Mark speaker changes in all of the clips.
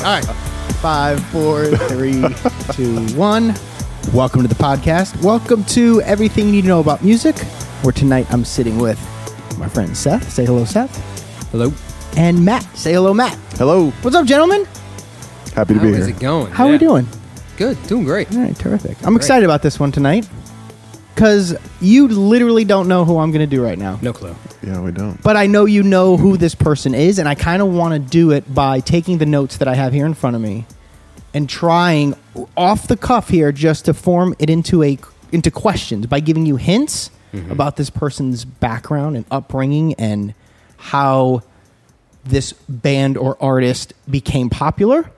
Speaker 1: All right. Five, four, three, two, one. Welcome to the podcast. Welcome to everything you need to know about music. Where tonight I'm sitting with my friend Seth. Say hello, Seth.
Speaker 2: Hello.
Speaker 1: And Matt. Say hello, Matt.
Speaker 3: Hello.
Speaker 1: What's up, gentlemen?
Speaker 3: Happy to
Speaker 2: How
Speaker 3: be
Speaker 2: is
Speaker 3: here.
Speaker 2: it going?
Speaker 1: How are
Speaker 2: Yeah.
Speaker 1: we doing?
Speaker 2: Good. Doing great.
Speaker 1: All right, terrific. I'm excited about this one tonight because you literally don't know who I'm going to do right now.
Speaker 2: No clue.
Speaker 3: Yeah, we don't.
Speaker 1: But I know you know who this person is, and I kind of want to do it by taking the notes that I have here in front of me and trying off the cuff here just to form it into a into questions by giving you hints mm-hmm. about this person's background and upbringing and how this band or artist became popular.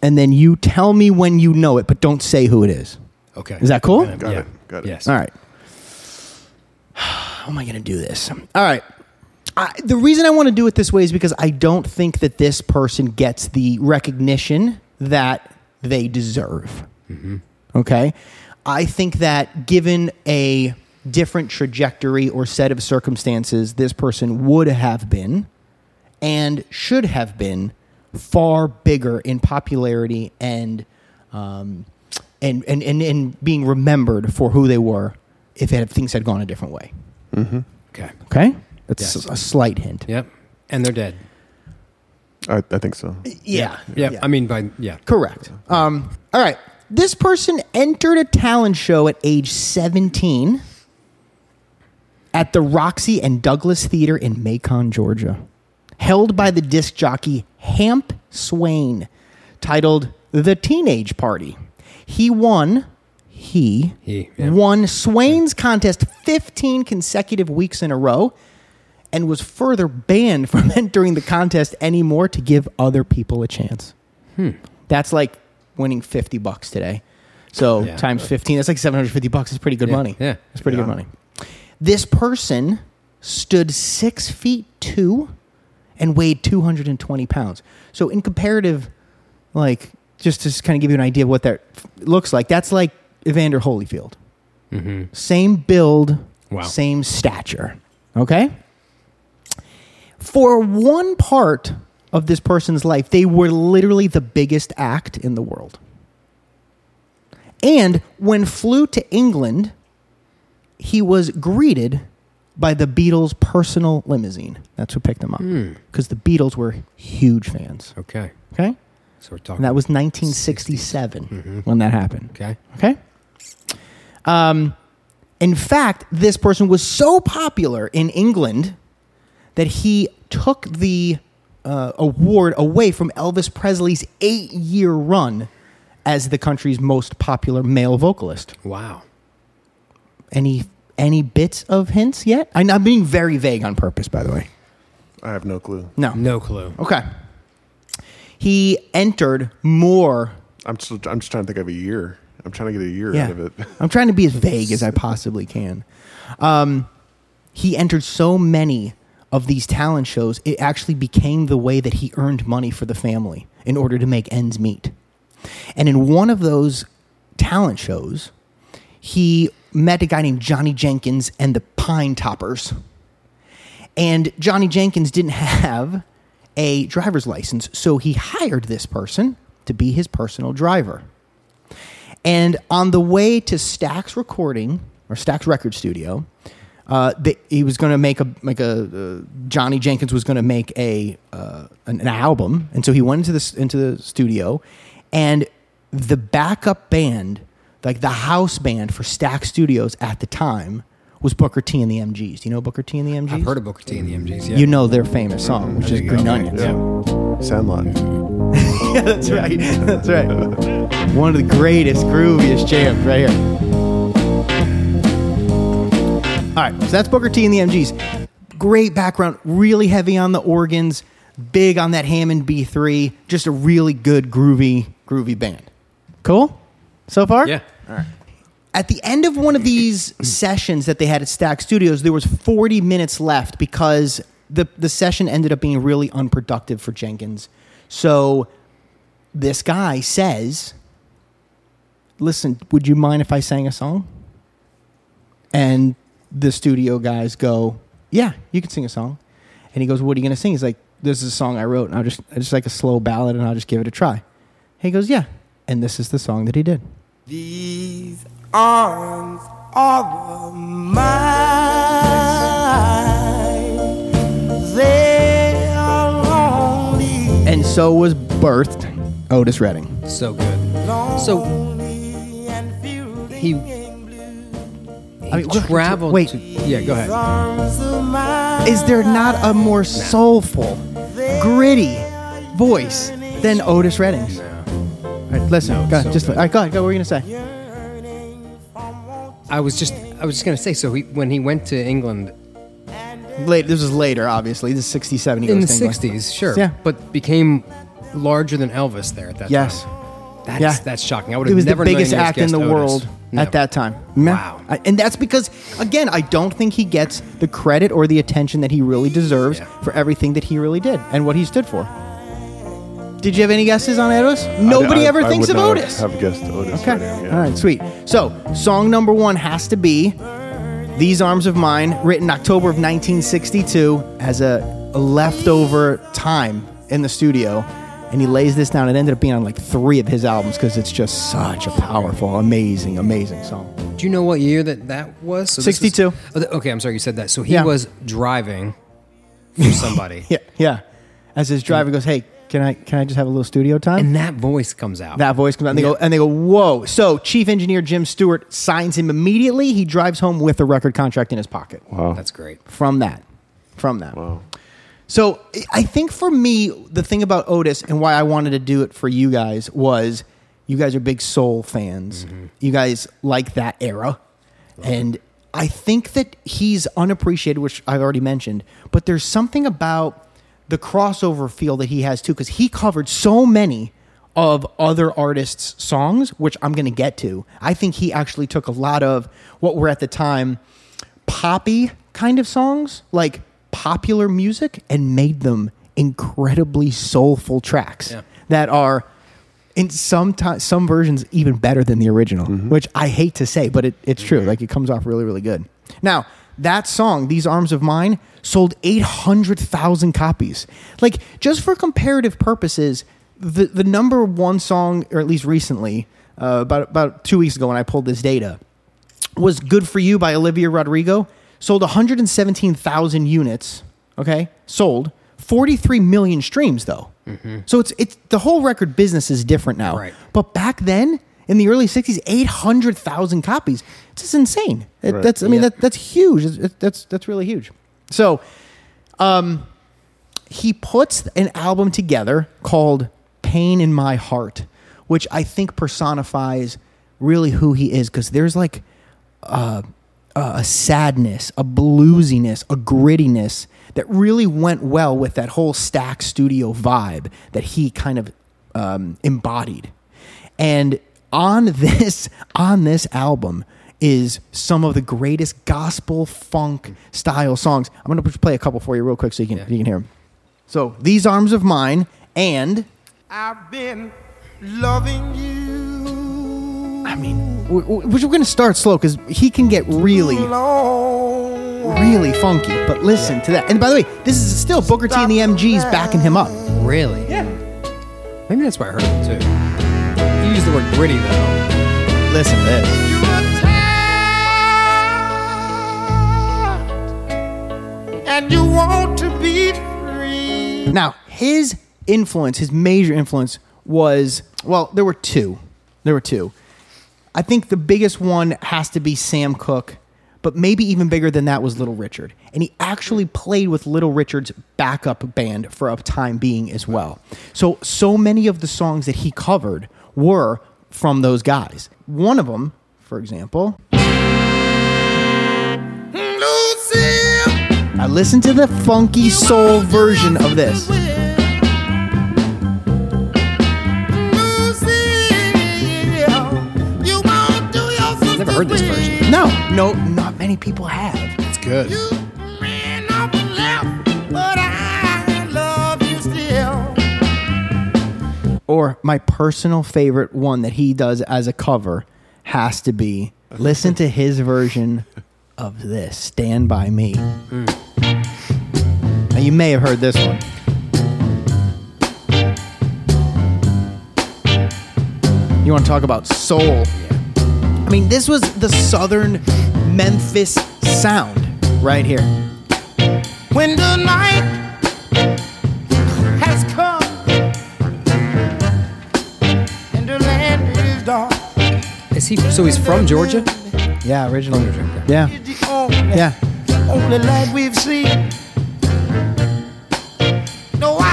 Speaker 1: And then you tell me when you know it, but don't say who it is.
Speaker 2: Okay.
Speaker 1: Is that cool?
Speaker 3: Got
Speaker 2: yeah.
Speaker 3: it. Got it.
Speaker 2: Yes.
Speaker 1: All right. How am I going to do this? All right. I, the reason I want to do it this way is because I don't think that this person gets the recognition that they deserve. Okay? I think that given a different trajectory or set of circumstances, this person would have been and should have been far bigger in popularity and um, and, and, and, and being remembered for who they were if it, things had gone a different way.
Speaker 2: Okay.
Speaker 1: Okay? That's
Speaker 2: Yes.
Speaker 1: a slight hint.
Speaker 2: Yep. And they're dead.
Speaker 3: I, I think so.
Speaker 1: Yeah.
Speaker 2: Yeah. I mean, by yeah.
Speaker 1: Correct. Um, all right. This person entered a talent show at age 17 at the Roxy and Douglass Theater in Macon, Georgia, held by the disc jockey Hamp Swain, titled The Teenage Party. He won, he,
Speaker 2: He, yeah.
Speaker 1: won Swain's contest 15 consecutive weeks in a row and was further banned from entering the contest anymore to give other people a chance. Hmm. That's like winning 50 bucks today. So
Speaker 2: Yeah.
Speaker 1: times 15, that's like 750 bucks. It's pretty good
Speaker 2: Yeah,
Speaker 1: money.
Speaker 2: yeah.
Speaker 1: It's pretty good money. This person stood six feet two and weighed 220 pounds. So in comparative, like, just to kind of give you an idea of what that looks like, that's like Evander Holyfield. Mm-hmm. Same build,
Speaker 2: Wow.
Speaker 1: same stature. Okay? For one part of this person's life, they were literally the biggest act in the world. And when flew to England, he was greeted by the Beatles' personal limousine. That's who picked him up. Hmm. Because the Beatles were huge fans.
Speaker 2: Okay.
Speaker 1: Okay?
Speaker 2: So we're talking.
Speaker 1: And that was 1967 when that happened.
Speaker 2: okay.
Speaker 1: Okay. Um, in fact, this person was so popular in England that he took the uh, award away from Elvis Presley's eight year run as the country's most popular male vocalist.
Speaker 2: Wow.
Speaker 1: Any any bits of hints yet? I- I'm being very vague on purpose, by the way.
Speaker 3: I have no clue.
Speaker 1: No.
Speaker 2: No clue.
Speaker 1: Okay. He entered more
Speaker 3: I'm just, I'm just trying to think of a year. I'm trying to get a year
Speaker 1: Yeah.
Speaker 3: out of it.
Speaker 1: I'm trying to be as vague as I possibly can. Um, he entered so many of these talent shows, it actually became the way that he earned money for the family in order to make ends meet. And in one of those talent shows, he met a guy named Johnny Jenkins and the Pine Toppers. And Johnny Jenkins didn't have a driver's license, so he hired this person to be his personal driver. And on the way to Stax Recording or Stax Record Studio, uh, the, he was going to make a make a uh, Johnny Jenkins was going to make a uh, an, an album, and so he went into the into the studio, and the backup band, like the house band for Stax Studios at the time, was Booker T and the MGs. Do you know Booker T and the MGs?
Speaker 2: I've heard of Booker T and the MGs. Yeah.
Speaker 1: You know their famous song, which is
Speaker 2: There go.
Speaker 1: Green Onions.
Speaker 2: Yeah.
Speaker 3: Sandlot.
Speaker 1: yeah, that's right. That's right. One of the greatest, grooviest jams right here. All right, so that's Booker T and the MGs. Great background, really heavy on the organs, big on that Hammond B3. Just a really good, groovy, groovy band. Cool? So far?
Speaker 2: Yeah.
Speaker 1: At the end of one of these sessions that they had at Stax Studios, there was 40 minutes left because the, the session ended up being really unproductive for Jenkins. So this guy says, Listen, would you mind if I sang a song? And the studio guys go, Yeah, you can sing a song. And he goes, What are you going to sing? He's like, this is a song I wrote, and I'll just I just like a slow ballad, and I'll just give it a try. He goes, yeah, and this is the song that he did.
Speaker 4: These arms are mine. They are lonely.
Speaker 1: And so was birthed Otis Redding.
Speaker 2: So good. So
Speaker 4: and
Speaker 2: he, he
Speaker 1: I mean, look,
Speaker 2: traveled.
Speaker 1: wait.
Speaker 2: to- yeah, go ahead.
Speaker 4: arms of mine.
Speaker 1: Is there not a more soulful, gritty voice than Otis Redding's? All right, listen,
Speaker 2: No,
Speaker 1: go ahead,
Speaker 2: so
Speaker 1: just
Speaker 2: good.
Speaker 1: all right, go ahead, go. What were you gonna say?
Speaker 2: I was just I was just gonna say. So he when he went to England
Speaker 1: Late. This was later, obviously. This is '67. He
Speaker 2: in the
Speaker 1: goes to England.
Speaker 2: '60s, sure,
Speaker 1: Yeah.
Speaker 2: but became larger than Elvis there at that
Speaker 1: Yes.
Speaker 2: time. That's
Speaker 1: Yeah.
Speaker 2: that's shocking. I would have
Speaker 1: was the
Speaker 2: never in a
Speaker 1: biggest
Speaker 2: million years
Speaker 1: act in
Speaker 2: guessed
Speaker 1: the
Speaker 2: Otis.
Speaker 1: world
Speaker 2: Never.
Speaker 1: at that time.
Speaker 2: Wow.
Speaker 1: I- And that's because, again, I don't think he gets the credit or the attention that he really deserves
Speaker 2: Yeah.
Speaker 1: for everything that he really did and what he stood for. Did you have any guesses on Otis? Nobody
Speaker 3: I-
Speaker 1: ever
Speaker 3: I
Speaker 1: thinks
Speaker 3: would
Speaker 1: of
Speaker 3: not
Speaker 1: Otis.
Speaker 3: Have guessed Otis.
Speaker 1: Okay.
Speaker 3: Redding, yeah.
Speaker 1: All right, sweet. So, song number one has to be These Arms of Mine, written October of 1962 as a, a leftover time in the studio. And he lays this down. It ended up being on like three of his albums because it's just such a powerful, amazing, amazing song.
Speaker 2: Do you know what year that that was? So
Speaker 1: 62.
Speaker 2: oh, th- okay, I'm sorry you said that. So he
Speaker 1: Yeah.
Speaker 2: was driving for somebody,
Speaker 1: Yeah, yeah. As his driver goes, "Hey, can I can I just have a little studio time?"
Speaker 2: and that voice comes out.
Speaker 1: that voice comes out, and they go, and they go, "Whoa!" So, chief engineer Jim Stewart signs him immediately. He drives home with a record contract in his pocket.
Speaker 3: Wow.
Speaker 2: That's great.
Speaker 1: From that, from that.
Speaker 3: wow.
Speaker 1: So I think for me, the thing about Otis and why I wanted to do it for you guys was you guys are big soul fans. Mm-hmm. You guys like that era. And I think that he's unappreciated, which I've already mentioned, but there's something about the crossover feel that he has too, because he covered so many of other artists' songs, which I'm going to get to. I think he actually took a lot of what were at the time poppy kind of songs, like popular music, and made them incredibly soulful tracks
Speaker 2: Yeah.
Speaker 1: that are in some ti some versions even better than the original, mm-hmm. which I hate to say, but it, it's true. Mm-hmm. Like it comes off really, really good. Now that song, "These Arms of Mine," sold eight hundred thousand copies. Like just for comparative purposes, the the number one song, or at least recently, uh, about about two weeks ago when I pulled this data, was Good For You by Olivia Rodrigo. Sold 117,000 units. Okay. Sold 43 million streams though. So it's it's the whole record business is different now.
Speaker 2: Right.
Speaker 1: But back then in the early 60s 800,000 copies. It's just insane. It-
Speaker 3: Right.
Speaker 1: That's I mean
Speaker 2: Yeah.
Speaker 1: that that's huge. It- that's that's really huge. So um he puts an album together called Pain in My Heart, which I think personifies really who he is because there's like uh, a sadness, a bluesiness, a grittiness that really went well with that whole Stax Studio vibe that he kind of um, embodied. And on this on this album is some of the greatest gospel funk style songs. I'm going to play a couple for you real quick so you can
Speaker 2: Yeah.
Speaker 1: you can hear them. So these arms of mine and
Speaker 4: I've been loving you.
Speaker 1: I mean, we- we- we're going to start slow because he can get really really funky. But listen to that. And by the way, this is still Booker T and the MGs backing him up.
Speaker 2: Really? Yeah. Maybe that's why I heard it too. You used the word gritty though.
Speaker 1: Listen to this.
Speaker 4: And you want to be free.
Speaker 1: Now, his influence, his major influence was well, there were two. There were two. I think the biggest one has to be Sam Cooke, but maybe even bigger than that was Little Richard. And he actually played with Little Richard's backup band for a time being as well. So, so many of the songs that he covered were from those guys. One of them, for example, I listened to the funky soul version of this.
Speaker 4: Lucille, you won't do your sister
Speaker 2: Never heard this version.
Speaker 1: No, no, not many people have.
Speaker 2: It's good.
Speaker 4: You ran off and left, but I love you still.
Speaker 1: or my personal favorite one that he does as a cover has to be listen to his version of this stand by me now you may have heard this one. You want to talk about soul? I mean, this was the southern Memphis sound right here.
Speaker 4: When the night has come and the land is dark.
Speaker 2: Is he? So he's from Georgia?
Speaker 1: Yeah, originally. Yeah. Yeah.
Speaker 4: Only light we've seen.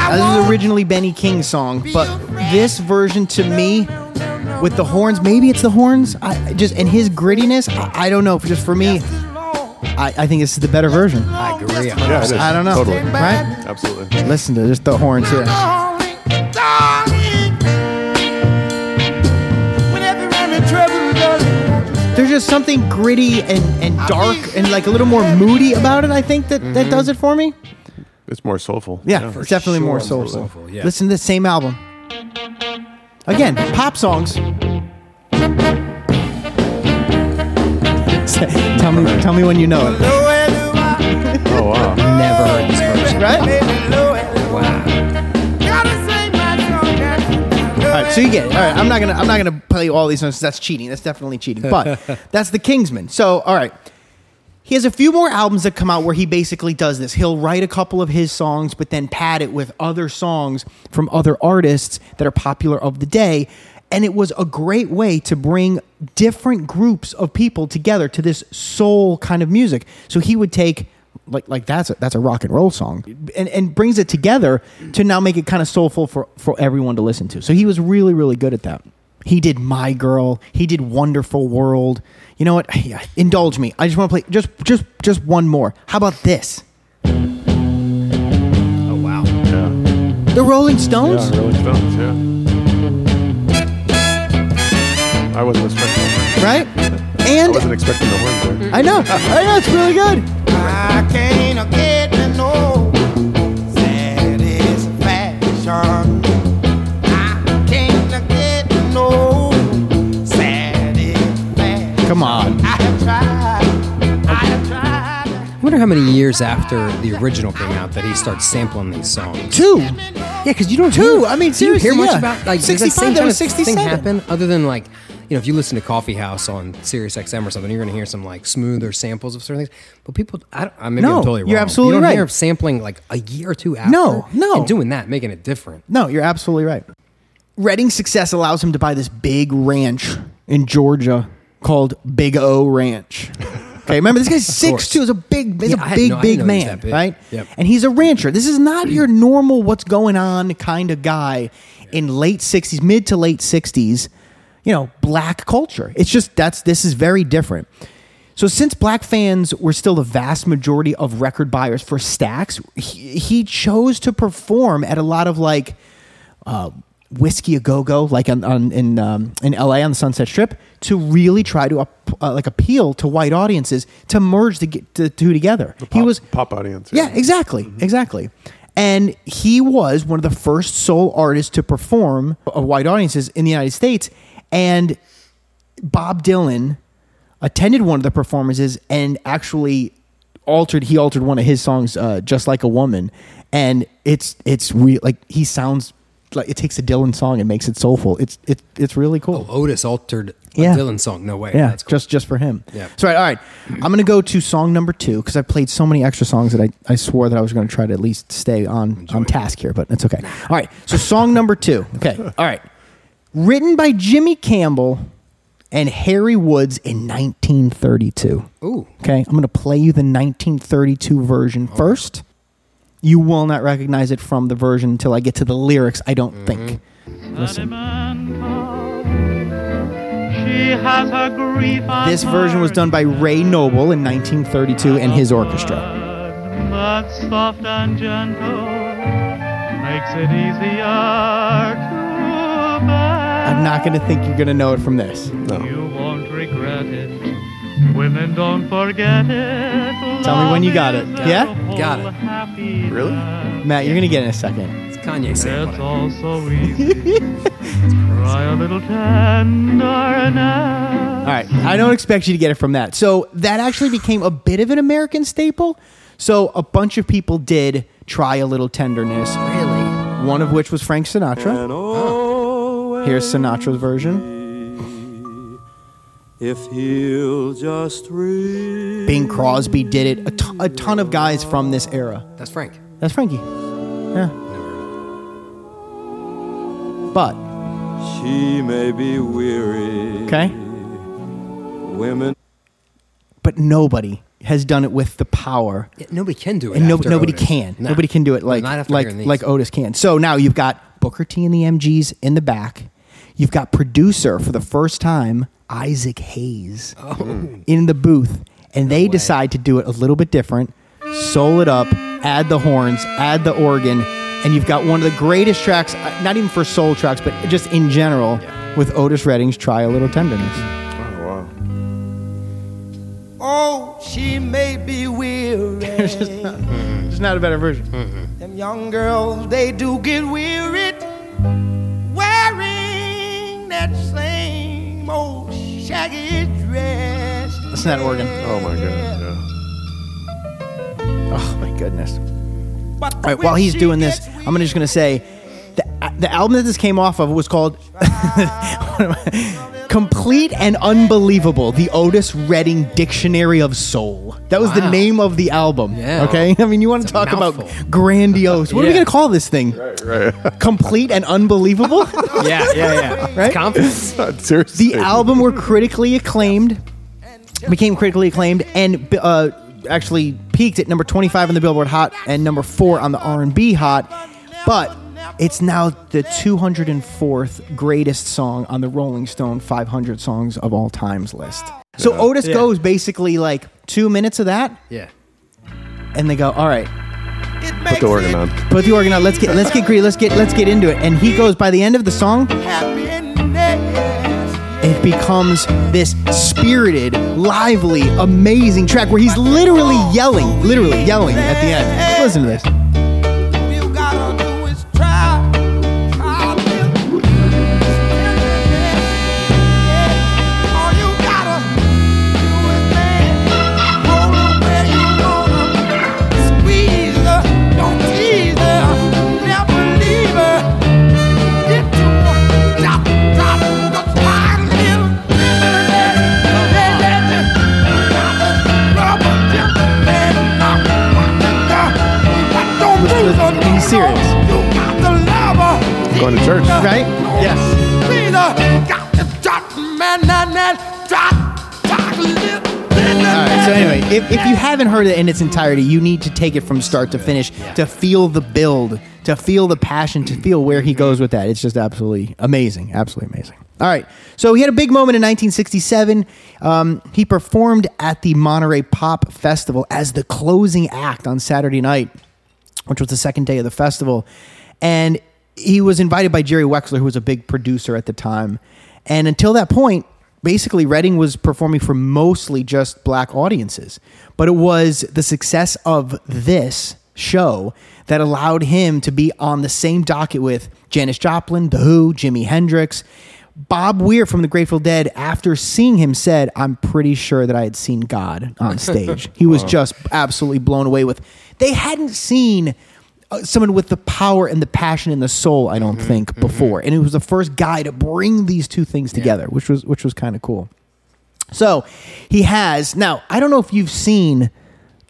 Speaker 4: No, I
Speaker 1: This
Speaker 4: won't
Speaker 1: is originally Benny King's song, but this version to me, with the horns, maybe it's the horns, I, just and his grittiness, I, I don't know. Just for me, I, I think this is the better version.
Speaker 2: I agree.
Speaker 3: Yeah, it is.
Speaker 1: I don't know.
Speaker 3: Totally.
Speaker 1: Right?
Speaker 3: Absolutely.
Speaker 1: Listen to just the horns here.
Speaker 4: Darling, darling. Whenever I'm in trouble, darling,
Speaker 1: There's just something gritty and, and dark and like a little more moody about it. I think that that does it mm-hmm. for me.
Speaker 3: It's more soulful.
Speaker 1: Yeah, it's definitely more
Speaker 2: sure, more
Speaker 1: soulful.
Speaker 2: soulful, yeah.
Speaker 1: Listen to the same album. Again, pop songs. tell me, tell me when you know it.
Speaker 4: Lower I,
Speaker 3: Oh wow.
Speaker 2: Never heard this version.
Speaker 1: Right?
Speaker 4: baby, lower do
Speaker 2: Wow.
Speaker 4: I. Gotta sing my song now.
Speaker 1: All right, so you get it. All right, I'm not gonna I'm not gonna play all these songs. That's cheating. That's definitely cheating. But that's the Kingsmen. So all right, he has a few more albums that come out where he basically does this. He'll write a couple of his songs, but then pad it with other songs from other artists that are popular of the day. And it was a great way to bring different groups of people together to this soul kind of music. So he would take like like that's a, that's a rock and roll song and, and brings it together to now make it kind of soulful for for everyone to listen to so he was really really good at that he did my girl he did wonderful world you know what Yeah, indulge me i just want to play just just just one more how about this
Speaker 2: Oh wow.
Speaker 3: Yeah.
Speaker 1: the rolling stones
Speaker 3: Yeah. Rolling Stones. Yeah. I wasn't expecting. The
Speaker 1: right
Speaker 3: I wasn't expecting the horns there.
Speaker 1: i know i know it's really good
Speaker 4: I can't
Speaker 2: many years after the original came out that he starts sampling these songs.
Speaker 1: two
Speaker 2: Yeah, because you don't
Speaker 1: Two,
Speaker 2: hear-
Speaker 1: I mean,
Speaker 2: do you hear much
Speaker 1: yeah.
Speaker 2: about like
Speaker 1: 65,
Speaker 2: that same
Speaker 1: was
Speaker 2: of
Speaker 1: 67.
Speaker 2: happen other than like you know if you listen to Coffee House on Sirius XM or something, you're going to hear some like smoother samples of certain things. But people, I don't, I maybe
Speaker 1: No,
Speaker 2: I'm totally wrong.
Speaker 1: you're absolutely
Speaker 2: you don't
Speaker 1: right.
Speaker 2: Hear sampling like a year or two after.
Speaker 1: No, no.
Speaker 2: and doing that, making it different.
Speaker 1: No, you're absolutely right. Redding's success allows him to buy this big ranch in Georgia called Big O Ranch. Okay, remember this guy's six two. He's a big, he's
Speaker 2: Yeah, I
Speaker 1: a
Speaker 2: had
Speaker 1: big,
Speaker 2: no- I
Speaker 1: big
Speaker 2: didn't know he was
Speaker 1: man,
Speaker 2: that big.
Speaker 1: right?
Speaker 2: Yep.
Speaker 1: And he's a rancher. This is not your normal what's going on kind of guy in late sixties, mid to late sixties. You know, black culture. It's just that's this is very different. So since black fans were still the vast majority of record buyers for Stax, he, he chose to perform at a lot of like uh, Whisky a Go Go, like on, on in um, in L.A. on the Sunset Strip, to really try to up, uh, like appeal to white audiences to merge the, the two together. he
Speaker 3: Pop-
Speaker 1: was
Speaker 3: pop audience.
Speaker 1: yeah, exactly, exactly. And he was one of the first soul artists to perform of white audiences in the United States. And Bob Dylan attended one of the performances and actually altered. He altered one of his songs, uh, "Just Like a Woman," and it's it's real. Like he sounds like it takes a Dylan song and makes it soulful. It's it, it's really cool.
Speaker 2: Oh, Otis altered a
Speaker 1: Yeah.
Speaker 2: Dylan song. No way.
Speaker 1: Yeah,
Speaker 2: that's cool.
Speaker 1: just just for him.
Speaker 2: Yeah.
Speaker 1: So all right, all right. I'm gonna go to song number two because I played so many extra songs that I, I swore that I was gonna try to at least stay on on task here, but it's okay. All right. So song number two. Okay. All right. Written by Jimmy Campbell and Harry Woods in 1932.
Speaker 2: Ooh.
Speaker 1: Okay. I'm gonna play you the 1932 version first. You will not recognize it from the version until I get to the lyrics. I don't think. Mm-hmm. Listen.
Speaker 5: She has her grief
Speaker 1: This version was done by Ray Noble in 1932 and his orchestra.
Speaker 5: That's soft and gentle makes it easier to bear.
Speaker 1: I'm not going to think you're going to know it from this.
Speaker 5: You won't regret it. Women don't forget it.
Speaker 1: Tell me when you got it. Yeah?
Speaker 2: Got it.
Speaker 3: Really?
Speaker 1: Matt, you're going to get it in a second.
Speaker 2: It's Kanye
Speaker 5: It's all so easy. Try a little tenderness.
Speaker 1: All right. I don't expect you to get it from that. So that actually became a bit of an American staple. So a bunch of people did try a little tenderness.
Speaker 2: Really?
Speaker 1: One of which was Frank Sinatra. Here's Sinatra's version.
Speaker 6: If he'll just read.
Speaker 1: Bing Crosby did it. A ton- ton of guys from this era.
Speaker 2: That's Frank.
Speaker 1: That's Frankie. Yeah. But
Speaker 6: She may be weary.
Speaker 1: okay,
Speaker 6: Women
Speaker 1: but nobody has done it with the power
Speaker 2: Yeah, nobody can do it.
Speaker 1: and no,
Speaker 2: after
Speaker 1: nobody
Speaker 2: Otis.
Speaker 1: can.
Speaker 2: Nah.
Speaker 1: Nobody can do it like
Speaker 2: Not after
Speaker 1: like
Speaker 2: hearing these.
Speaker 1: like Otis can. So now you've got Booker T and the MGs in the back. You've got producer for the first time Isaac Hayes in the booth, and they
Speaker 2: way.
Speaker 1: decide to do it a little bit different. Soul it up, add the horns, add the organ, and you've got one of the greatest tracks. uh, Not even for soul tracks, but just in general, with Otis Redding's "Try a Little Tenderness."
Speaker 3: Oh, wow.
Speaker 4: Oh, she may be weary.
Speaker 1: It's not a better version.
Speaker 4: Them young girls, they do get wearied wearing that same old shaggy dress.
Speaker 1: Listen to that organ.
Speaker 3: Oh, my God. Yeah.
Speaker 1: Oh my goodness.
Speaker 4: But
Speaker 1: All right, while he's doing this, I'm just going to say the, the album that this came off of was called Complete and Unbelievable The Otis Redding Dictionary of Soul. That was the name of the album.
Speaker 2: Yeah.
Speaker 1: Okay? I mean, you want to
Speaker 2: It's a
Speaker 1: talk about grandiose. What are we going to call this thing?
Speaker 3: Right.
Speaker 1: Complete and Unbelievable?
Speaker 2: Yeah, yeah, yeah.
Speaker 1: Right?
Speaker 2: It's confidence.
Speaker 3: Seriously.
Speaker 1: the album were critically acclaimed, became critically acclaimed, and uh, actually peaked at number 25 on the Billboard Hot and number four on the R&B Hot. But it's now the 204th greatest song on the Rolling Stone 500 songs of all times list. So Otis
Speaker 2: Yeah.
Speaker 1: goes basically like two minutes of that,
Speaker 2: Yeah.
Speaker 1: and they go, "All right,
Speaker 3: Put the organ on.
Speaker 1: put the organ on. Let's get let's get greedy. Let's get let's get into it." And he goes by the end of the song. it becomes this spirited, lively, amazing track where he's literally yelling, literally yelling at the end. Listen to this.
Speaker 3: Going to church.
Speaker 1: Right? Yes.
Speaker 4: Squeeze her, got to drop, man, man, man, drop, drop, little, little,
Speaker 1: All right. So anyway, if, if you haven't heard it in its entirety, you need to take it from start to finish to feel the build, to feel the passion, to feel where he goes with that. It's just absolutely amazing, absolutely amazing. All right. So he had a big moment in 1967. Um, he performed at the Monterey Pop Festival as the closing act on Saturday night, which was the second day of the festival, and he was invited by Jerry Wexler, who was a big producer at the time. And until that point, basically Redding was performing for mostly just black audiences. But it was the success of this show that allowed him to be on the same docket with Janis Joplin, The Who, Jimi Hendrix. Bob Weir from the Grateful Dead, after seeing him, said, I'm pretty sure that I had seen God on stage. he was just absolutely blown away with. They hadn't seen uh, someone with the power and the passion and the soul, I don't think, before. And it was the first guy to bring these two things together, which was which was kind of cool. So he has now. I don't know if you've seen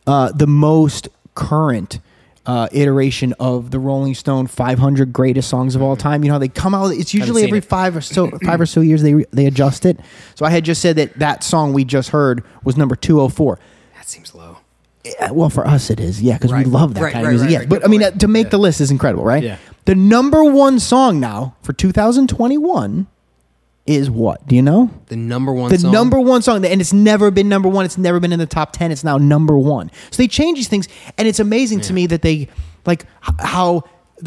Speaker 1: uh, the most current uh, iteration of the Rolling Stone 500 greatest songs of all time. You know how they come out. It's usually every
Speaker 2: it.
Speaker 1: five or so five or so years they they adjust it. So I had just said that that song we just heard was number 204.
Speaker 2: That seems low.
Speaker 1: Yeah, well, for us it is, yeah, because
Speaker 2: Right.
Speaker 1: we love that
Speaker 2: Right,
Speaker 1: kind
Speaker 2: right,
Speaker 1: of music.
Speaker 2: right,
Speaker 1: yeah,
Speaker 2: right.
Speaker 1: but
Speaker 2: Good
Speaker 1: I mean,
Speaker 2: point.
Speaker 1: uh, to make the list is incredible, right?
Speaker 2: Yeah.
Speaker 1: The number one song now for 2021 is what? Do you know?
Speaker 2: The number one
Speaker 1: The
Speaker 2: song.
Speaker 1: number one song, and it's never been number one. It's never been in the top ten. It's now number one. So they change these things, and it's amazing to me that they like h- how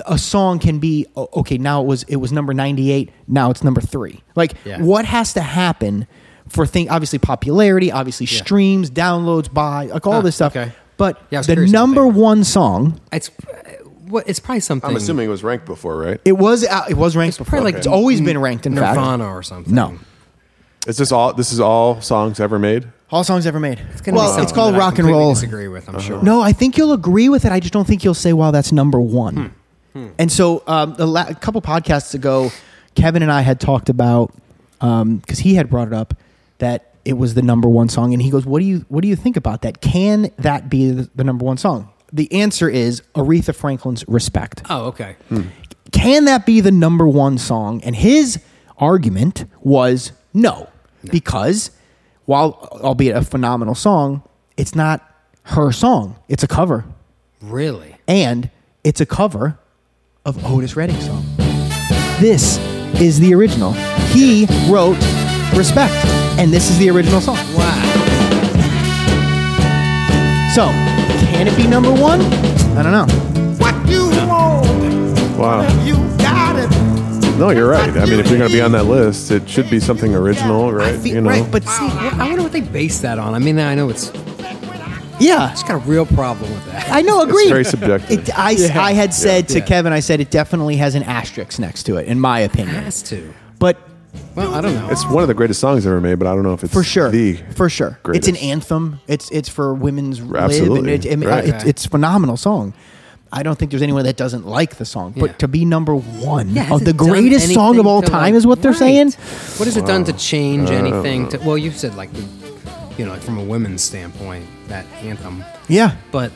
Speaker 1: a song can be o- okay. Now it was it was number ninety eight. Now it's number three. Like
Speaker 2: Yeah.
Speaker 1: what has to happen for thing? Obviously popularity, obviously streams, downloads, buy, like all
Speaker 2: Huh,
Speaker 1: this stuff.
Speaker 2: okay.
Speaker 1: But
Speaker 2: Yeah,
Speaker 1: the number one song,
Speaker 2: It's uh, what? It's probably something.
Speaker 3: I'm assuming it was ranked before, right?
Speaker 1: it was uh, it was ranked
Speaker 2: It's
Speaker 1: before.
Speaker 2: probably like
Speaker 1: it's always been ranked. In fact,
Speaker 2: Nirvana or something.
Speaker 1: no.
Speaker 3: Is this all? This is all songs ever made?
Speaker 1: All songs ever made.
Speaker 2: It's gonna
Speaker 1: well,
Speaker 2: something
Speaker 1: it's called
Speaker 2: that I
Speaker 1: rock and
Speaker 2: completely
Speaker 1: roll.
Speaker 2: Disagree with. I'm sure.
Speaker 1: No, I think you'll agree with it. I just don't think you'll say, "Well, that's number one."
Speaker 2: Hmm.
Speaker 1: And so, um, a, la- a couple podcasts ago, Kevin and I had talked about because he had brought it up that it was the number one song. And he goes, "What do you what do you think about that? Can that be the, the number one song?" The answer is Aretha Franklin's "Respect."
Speaker 2: Oh, okay. Hmm.
Speaker 1: Can that be the number one song? And his argument was no, because while albeit a phenomenal song, it's not her song. It's a cover,
Speaker 2: Really?
Speaker 1: and it's a cover of Otis Redding's song. This is the original. He wrote "Respect," and this is the original song.
Speaker 2: Wow.
Speaker 1: So, can it be number one? I don't know.
Speaker 4: What you want,
Speaker 3: Wow.
Speaker 4: you got it.
Speaker 3: No, you're right. I mean, if you're going to be on that list, it should be something original, right?
Speaker 1: feel-
Speaker 3: you know,
Speaker 1: right, but see,
Speaker 2: I wonder what they base that on. I mean, I know it's
Speaker 1: yeah,
Speaker 2: it's got a real problem with that.
Speaker 1: I know. Agree.
Speaker 3: very subjective.
Speaker 1: It, I, I had said to
Speaker 2: Yeah.
Speaker 1: Kevin, I said it definitely has an asterisk next to it, in my
Speaker 2: It
Speaker 1: opinion.
Speaker 2: has to.
Speaker 1: But
Speaker 2: Well, I don't know.
Speaker 3: it's one of the greatest songs ever made, but I don't know if it's
Speaker 1: for sure,
Speaker 3: the
Speaker 1: for sure, it's an anthem. It's it's for women's lib, and
Speaker 3: Absolutely.
Speaker 1: it,
Speaker 3: Right.
Speaker 1: it- it's a phenomenal song. I don't think there's anyone that doesn't like the song, but
Speaker 2: Yeah.
Speaker 1: to be number one
Speaker 2: Yeah,
Speaker 1: of the greatest song of all time
Speaker 2: like-
Speaker 1: is what they're
Speaker 2: Right.
Speaker 1: saying.
Speaker 2: What has it done to change uh, anything? To, well, you said like the, you know, like from a women's standpoint, that anthem.
Speaker 1: Yeah,
Speaker 2: But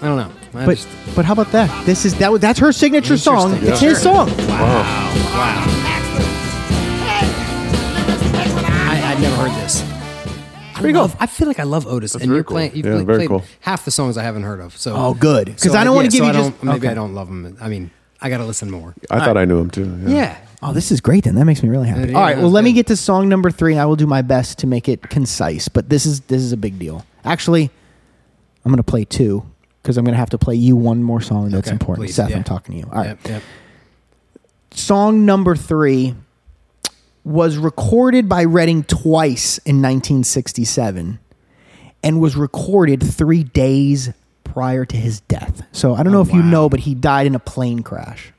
Speaker 2: I don't know. I
Speaker 1: but
Speaker 2: just,
Speaker 1: but how about that? This is that. was- That's her signature song.
Speaker 2: Interesting.
Speaker 1: It's
Speaker 2: Yeah.
Speaker 1: his song.
Speaker 2: Wow. I'd never heard this.
Speaker 1: Pretty
Speaker 2: I
Speaker 1: cool.
Speaker 2: I feel like I love Otis, and
Speaker 3: very
Speaker 2: you're
Speaker 3: cool.
Speaker 2: playing. You've
Speaker 3: Yeah,
Speaker 2: play-
Speaker 3: very
Speaker 2: played
Speaker 3: cool.
Speaker 2: half the songs I haven't heard of. So
Speaker 1: Oh, good. 'Cause I don't wanna give
Speaker 2: so
Speaker 1: you
Speaker 2: I
Speaker 1: just-
Speaker 2: maybe
Speaker 1: okay.
Speaker 2: I don't love them. I mean, I got to listen more.
Speaker 3: I thought I knew him too.
Speaker 2: Yeah.
Speaker 1: Oh, this is great. Then that makes me really happy.
Speaker 2: Yeah,
Speaker 1: All right, well,
Speaker 2: that's
Speaker 1: let me
Speaker 2: good.
Speaker 1: get to song number three, and I will do my best to make it concise. But this is this is a big deal. Actually, I'm going to play two because I'm going to have to play you one more song that's
Speaker 2: Okay,
Speaker 1: important.
Speaker 2: please,
Speaker 1: Seth,
Speaker 2: yeah.
Speaker 1: I'm talking to you. All right,
Speaker 2: Yep, yep.
Speaker 1: song number three was recorded by Redding twice in 1967, and was recorded three days prior to his death. So I don't know
Speaker 2: Oh,
Speaker 1: if you know, but he died in a plane crash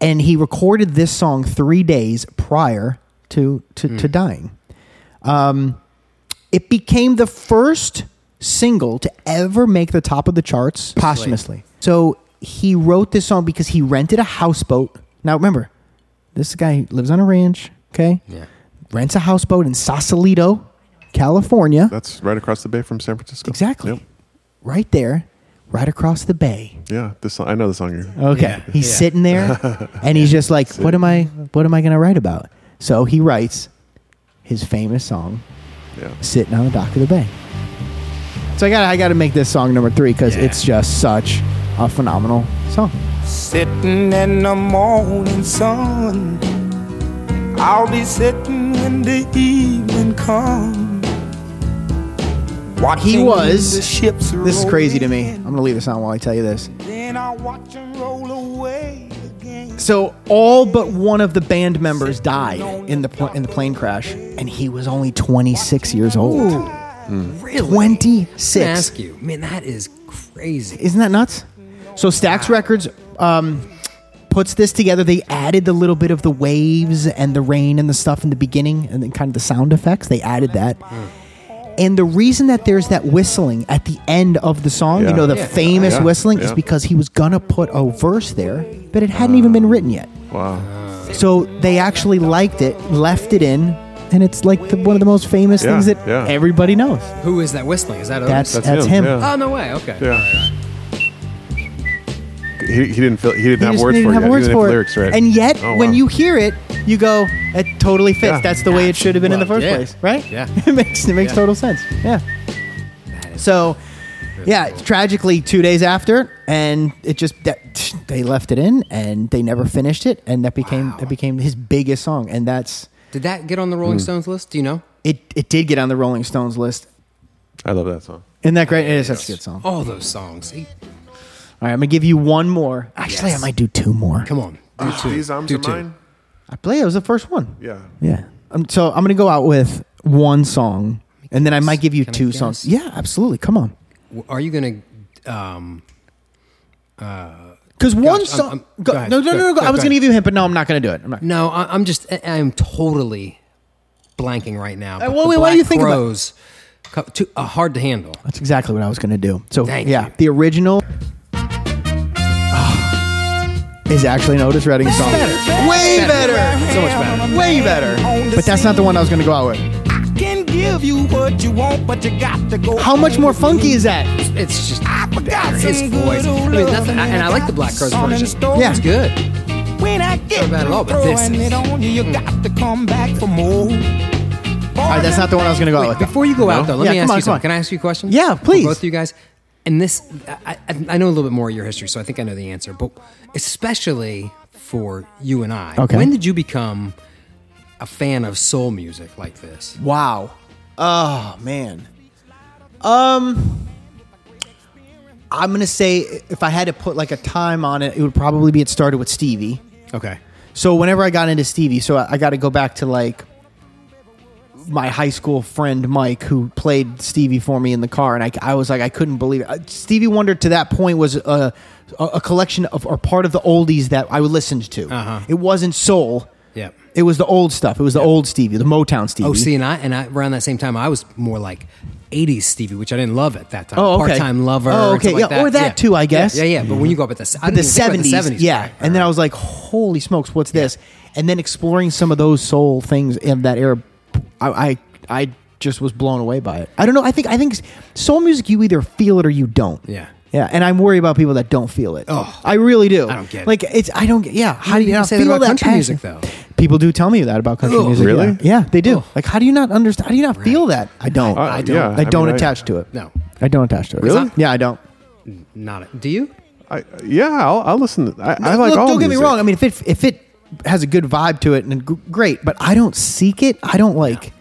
Speaker 1: and he recorded this song three days prior to to,
Speaker 2: Hmm.
Speaker 1: to dying. Um, it became the first single to ever make the top of the charts posthumously. So he wrote this song because he rented a houseboat. Now remember, this guy lives on a ranch. Okay,
Speaker 2: Yeah.
Speaker 1: rents a houseboat in Sausalito, California.
Speaker 3: That's right across the bay from San Francisco.
Speaker 1: Exactly,
Speaker 3: Yep.
Speaker 1: right there, right across the bay.
Speaker 3: Yeah, this song, I know the song. You're,
Speaker 1: Okay.
Speaker 2: Yeah,
Speaker 1: He's
Speaker 2: yeah.
Speaker 1: sitting there and he's just like, what am I what am I gonna write about? So he writes his famous song,
Speaker 3: yeah.
Speaker 1: Sitting on the Dock of the Bay. So I got I gotta make this song number three because
Speaker 2: Yeah.
Speaker 1: it's just such a phenomenal song.
Speaker 4: Sitting in the morning sun. I'll be sitting when the evening comes. Watching
Speaker 1: He was
Speaker 4: the ships
Speaker 1: This is crazy to me. I'm gonna leave this on while I tell you this.
Speaker 4: Then I'll watch them roll away.
Speaker 1: So all but one of the band members died in the pl- in the plane crash, and he was only 26 years old. Hmm.
Speaker 2: Really?
Speaker 1: 26.
Speaker 2: Ask you, man, that is crazy.
Speaker 1: Isn't that nuts? So Stax Records um, puts this together. They added the little bit of the waves and the rain and the stuff in the beginning, and then kind of the sound effects. They added that. And the reason that there's that whistling at the end of the song, you know, the
Speaker 2: Yeah.
Speaker 1: famous
Speaker 3: Yeah.
Speaker 1: whistling, is because he was gonna put a verse there, but it hadn't even been written yet.
Speaker 3: Wow.
Speaker 1: So they actually liked it, left it in, and it's like the, one of the most famous
Speaker 3: Yeah,
Speaker 1: things that
Speaker 3: yeah.
Speaker 1: everybody knows.
Speaker 2: Who is that whistling? Is that Otis?
Speaker 1: That's
Speaker 3: That's
Speaker 1: that's,
Speaker 3: him,
Speaker 1: him.
Speaker 3: yeah.
Speaker 2: oh no way. Okay.
Speaker 3: Yeah. He, he didn't feel he didn't
Speaker 1: He
Speaker 3: have words
Speaker 1: didn't
Speaker 3: for it.
Speaker 1: have
Speaker 3: yet.
Speaker 1: words
Speaker 3: he didn't
Speaker 1: for
Speaker 3: have
Speaker 1: it.
Speaker 3: lyrics right.
Speaker 1: And yet,
Speaker 3: Oh,
Speaker 1: when you hear it, you go, "It totally fits.
Speaker 3: Yeah.
Speaker 1: That's the way it should have been in the first
Speaker 2: yeah.
Speaker 1: place, right?
Speaker 2: Yeah.
Speaker 1: it makes it makes
Speaker 2: Yeah.
Speaker 1: total sense. Yeah. So, yeah, tragically, two days after, and it just that, they left it in, and they never finished it, and that became
Speaker 2: Wow.
Speaker 1: that became his biggest song, and that's
Speaker 2: Did that get on the Rolling hmm. Stones list? Do you know?
Speaker 1: it. It did get on the Rolling Stones list.
Speaker 3: I love that song.
Speaker 1: Isn't that great? It is such a good song. All
Speaker 2: All those songs. See?
Speaker 1: right, I'm gonna give you one more. Actually,
Speaker 2: Yes.
Speaker 1: I might do two more.
Speaker 2: Come on. Do two.
Speaker 3: These arms
Speaker 2: Do
Speaker 3: are
Speaker 2: two.
Speaker 3: mine.
Speaker 1: I believe it was the first one.
Speaker 3: Yeah.
Speaker 1: Yeah. Um, so I'm gonna go out with one song, and then I might give you
Speaker 2: Can I
Speaker 1: two
Speaker 2: guess?
Speaker 1: songs. Yeah, absolutely. Come on.
Speaker 2: W- Are you gonna? Um,
Speaker 1: Because one
Speaker 2: I'm-
Speaker 1: song.
Speaker 2: I'm-
Speaker 1: go,
Speaker 2: go ahead.
Speaker 1: no, no,
Speaker 2: Go-
Speaker 1: no, no.
Speaker 2: go-
Speaker 1: I was
Speaker 2: go
Speaker 1: gonna
Speaker 2: ahead.
Speaker 1: give you a hint, but no, I'm not gonna do it. I'm not.
Speaker 2: no, I, I'm just. I, I'm totally blanking right now.
Speaker 1: Uh,
Speaker 2: but
Speaker 1: well,
Speaker 2: the
Speaker 1: wait, why do you
Speaker 2: Black
Speaker 1: think about-
Speaker 2: Crows, co- too, uh, hard to handle.
Speaker 1: That's exactly what I was gonna do. So
Speaker 2: Thank
Speaker 1: yeah,
Speaker 2: you.
Speaker 1: the original is actually an Otis Redding song.
Speaker 2: better.
Speaker 1: Way better.
Speaker 2: So much better.
Speaker 1: Way better. But that's not the one I was gonna go out with.
Speaker 4: Can give you what you want, but you got to go.
Speaker 1: How much more funky is that?
Speaker 2: It's just
Speaker 4: I forgot
Speaker 2: his voice. I mean,
Speaker 4: love
Speaker 2: nothing, and I like the Black Crowes
Speaker 4: Son and
Speaker 2: version.
Speaker 4: store.
Speaker 1: Yeah.
Speaker 2: It's good.
Speaker 4: When I get
Speaker 2: Not bad at all, but this is-
Speaker 4: it on you, you hmm. got to come back for more.
Speaker 1: All right, that's not the one I was going to go out with.
Speaker 2: before you go out though, let
Speaker 1: Yeah,
Speaker 2: me ask
Speaker 1: on,
Speaker 2: you
Speaker 1: come on.
Speaker 2: something. Can I ask you a question?
Speaker 1: Yeah,
Speaker 2: For
Speaker 1: please.
Speaker 2: both of you guys. And this, I, I, I know a little bit more of your history, so I think I know the answer. But especially for you and I,
Speaker 1: Okay.
Speaker 2: when did you become a fan of soul music like this?
Speaker 1: Wow. Oh man. Um I'm going to say if I had to put like a time on it, it would probably be it started with Stevie.
Speaker 2: Okay.
Speaker 1: So whenever I got into Stevie, so I, I got to go back to like my high school friend Mike who played Stevie for me in the car, and I, I was like I couldn't believe it. Uh, Stevie Wonder to that point was a a, a collection of or part of the oldies that I listened to.
Speaker 2: Uh-huh.
Speaker 1: It wasn't soul.
Speaker 2: Yeah.
Speaker 1: It was the old stuff. It was the old Stevie, the Motown Stevie.
Speaker 2: Oh, see, and I and I around that same time, I was more like '80s Stevie, which I didn't love at that time.
Speaker 1: Oh, okay.
Speaker 2: Part-time lover.
Speaker 1: Oh, okay.
Speaker 2: stuff like
Speaker 1: Yeah, or that
Speaker 2: Yeah.
Speaker 1: too, I guess.
Speaker 2: Yeah, yeah. But when you go up at the,
Speaker 1: the
Speaker 2: didn't even think about
Speaker 1: seventies,
Speaker 2: the 70s.
Speaker 1: yeah.
Speaker 2: Right,
Speaker 1: And then I was like, "Holy smokes, what's this?" And then exploring some of those soul things in that era, I, I, I just was blown away by it. I don't know. I think, I think soul music, you either feel it or you don't.
Speaker 2: Yeah.
Speaker 1: yeah. And I'm worried about people that don't feel it.
Speaker 2: Oh.
Speaker 1: I really do.
Speaker 2: I don't get it.
Speaker 1: Like it's, I don't get. Yeah, how do you
Speaker 2: People
Speaker 1: not
Speaker 2: say that
Speaker 1: feel
Speaker 2: about
Speaker 1: that
Speaker 2: country
Speaker 1: passion?
Speaker 2: music, though.
Speaker 1: People do tell me that about country
Speaker 2: Ugh.
Speaker 1: music.
Speaker 3: Really?
Speaker 1: Yeah, Yeah, they do.
Speaker 2: Ugh.
Speaker 1: Like, how do you not understand? How do you not feel that? I don't.
Speaker 3: Uh,
Speaker 1: I don't.
Speaker 3: yeah,
Speaker 1: I
Speaker 3: I
Speaker 1: don't
Speaker 3: mean, I-
Speaker 1: attach to it.
Speaker 2: No.
Speaker 1: I don't attach to it.
Speaker 2: Really?
Speaker 1: Yeah, I don't.
Speaker 2: not it. Do you?
Speaker 3: I, yeah, I'll, I'll listen. I, I
Speaker 1: No,
Speaker 3: like
Speaker 1: look,
Speaker 3: all
Speaker 1: don't get me wrong. I mean, if it if it has a good vibe to it, and g- great, but I don't seek it. I don't like.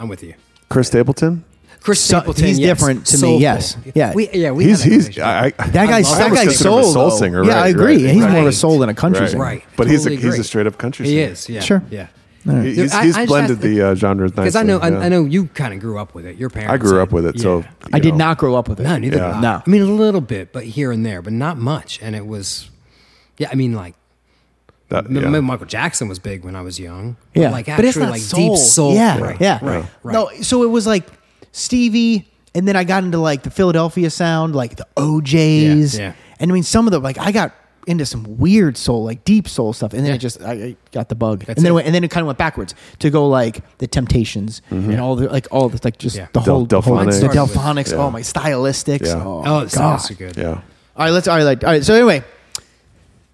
Speaker 2: I'm with you.
Speaker 3: Chris Stapleton.
Speaker 2: Chris
Speaker 1: So-
Speaker 2: Stapleton.
Speaker 1: he's
Speaker 2: yes.
Speaker 1: different to me, yes. Yeah.
Speaker 2: We, yeah. We
Speaker 3: He's
Speaker 2: that
Speaker 3: he's. I, I,
Speaker 1: That guy's that guy's
Speaker 3: consider a
Speaker 1: soul.
Speaker 3: soul
Speaker 1: though.
Speaker 3: singer,
Speaker 1: Yeah, I agree.
Speaker 3: right,
Speaker 1: He's more of a soul than a country
Speaker 3: right.
Speaker 1: singer.
Speaker 2: Right.
Speaker 3: But he's a
Speaker 2: Totally
Speaker 3: he's a straight up country
Speaker 2: He
Speaker 3: singer.
Speaker 2: is. Yeah.
Speaker 1: Sure.
Speaker 2: Yeah.
Speaker 3: He- He's, he's
Speaker 2: I just
Speaker 3: blended
Speaker 2: asked-
Speaker 3: the uh, genres nicely.
Speaker 2: Because I know, I,
Speaker 3: yeah.
Speaker 2: I know you kind of grew up with it. Your parents.
Speaker 3: I grew up with it, so
Speaker 2: Yeah.
Speaker 3: you
Speaker 1: I did
Speaker 3: know.
Speaker 1: not grow up with it.
Speaker 2: No, neither
Speaker 3: Yeah.
Speaker 2: did I.
Speaker 1: No.
Speaker 2: I mean, a little bit, but here and there, but not much. And it was, yeah. I mean, like
Speaker 3: That, yeah.
Speaker 2: M- Michael Jackson was big when I was young.
Speaker 1: Yeah,
Speaker 2: like
Speaker 1: but it's
Speaker 2: actually
Speaker 1: not
Speaker 2: like
Speaker 1: soul.
Speaker 2: deep soul.
Speaker 1: Yeah,
Speaker 2: right,
Speaker 1: yeah.
Speaker 2: right, right.
Speaker 1: No, so it was like Stevie, and then I got into like the Philadelphia sound, like the O'Jays,
Speaker 2: Yeah, yeah.
Speaker 1: and I mean some of the like I got into some weird soul, like deep soul stuff, and then
Speaker 2: Yeah.
Speaker 1: it just I, I got the bug,
Speaker 2: That's
Speaker 1: and then
Speaker 2: it.
Speaker 1: it went, and then it kind of went backwards to go like the Temptations mm-hmm. and all the like all the like just
Speaker 2: Yeah.
Speaker 1: the
Speaker 3: Del-
Speaker 1: whole, the
Speaker 3: Delfonics.
Speaker 1: the Delfonics.
Speaker 3: yeah.
Speaker 1: Oh my stylistics.
Speaker 3: Yeah.
Speaker 1: Oh,
Speaker 2: Oh, it's
Speaker 1: God.
Speaker 2: so good.
Speaker 3: yeah.
Speaker 1: All right, let's all right, all right. So anyway,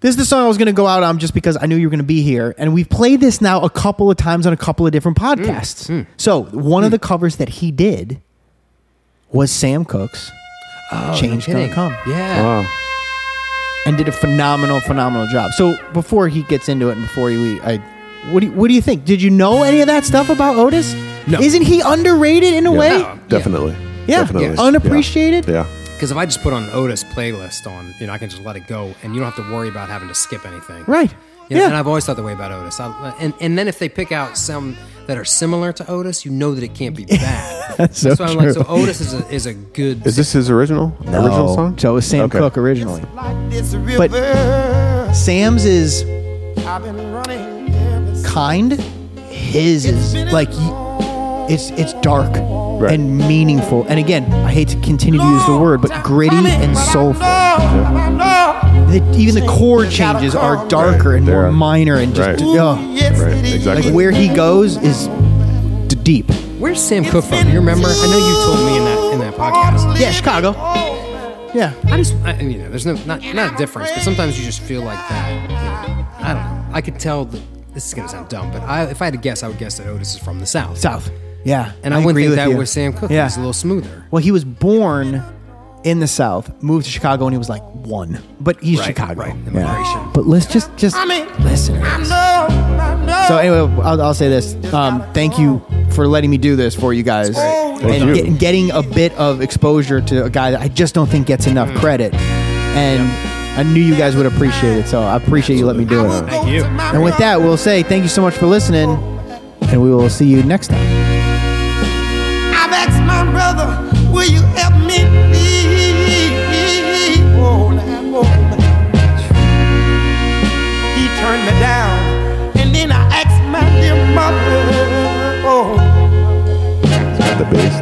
Speaker 1: this is the song I was going to go out on just because I knew you were going to be here, and we've played this now a couple of times on a couple of different podcasts. Mm, mm. So one of mm. the covers that he did was Sam Cooke's
Speaker 2: Oh,
Speaker 1: "Change
Speaker 2: no
Speaker 1: Gonna. Come,"
Speaker 2: Yeah.
Speaker 3: Wow.
Speaker 1: and did a phenomenal, phenomenal job. So before he gets into it, and before you, I. What do, you, what do you think? Did you know any of that stuff about Otis?
Speaker 2: No.
Speaker 1: Isn't he underrated in a
Speaker 3: Yeah.
Speaker 1: way?
Speaker 2: No.
Speaker 3: Definitely.
Speaker 1: Yeah.
Speaker 3: Definitely.
Speaker 2: Yes.
Speaker 1: Unappreciated?
Speaker 3: Yeah.
Speaker 2: Because if I just put on an Otis playlist on, you know, I can just let it go, and you don't have to worry about having to skip anything.
Speaker 1: Right.
Speaker 2: You know,
Speaker 1: yeah.
Speaker 2: And I've always thought the way about Otis. I, and and then if they pick out some that are similar to Otis, you know that it can't be bad.
Speaker 1: That's so
Speaker 2: why I'm like, so. Otis is a is a good.
Speaker 3: Is this his original original song?
Speaker 1: So it was Sam
Speaker 3: Okay.
Speaker 1: Cooke originally.
Speaker 4: Like this
Speaker 1: But- Sam's is
Speaker 4: I've been running ever since.
Speaker 1: kind. His is like it's it's dark
Speaker 3: Right.
Speaker 1: and meaningful. And again, I hate to continue to use the word, but gritty and soulful. The, even the chord changes are darker and more minor and just
Speaker 3: right.
Speaker 1: oh,
Speaker 3: Right, exactly.
Speaker 1: like where he goes is d- deep.
Speaker 2: Where's Sam Cooke from? You remember? I know you told me in that in that podcast.
Speaker 1: Yeah, Chicago. Yeah,
Speaker 2: I just, I, you know, there's no not not a difference, but sometimes you just feel like that. you know, I don't know. I could tell that this is gonna sound dumb, but I, if I had to guess, I would guess that Otis is from the South.
Speaker 1: South. Yeah,
Speaker 2: And I, wouldn't
Speaker 1: agree
Speaker 2: think
Speaker 1: with
Speaker 2: that
Speaker 1: you.
Speaker 2: was Sam Cooke.
Speaker 1: Yeah.
Speaker 2: He's a little smoother.
Speaker 1: Well, he was born in the South, moved to Chicago and he was like one, but he's
Speaker 2: Right,
Speaker 1: Chicago.
Speaker 2: right.
Speaker 1: Yeah.
Speaker 2: Immigration.
Speaker 1: But let's just just
Speaker 4: I mean,
Speaker 1: listen.
Speaker 4: I know, I know.
Speaker 1: So anyway, I'll, I'll say this. Um, thank you for letting me do this for you guys
Speaker 3: Thank
Speaker 1: and get, getting a bit of exposure to a guy that I just don't think gets enough credit. And I knew you guys would appreciate it, so I appreciate you letting me do it.
Speaker 2: Thank you.
Speaker 1: And with that, we'll say thank you so much for listening, and we will see you next time.
Speaker 4: I've asked my brother, will you help me please? Oh, oh, He turned me down, and then I asked my dear mother, oh.
Speaker 3: The bass.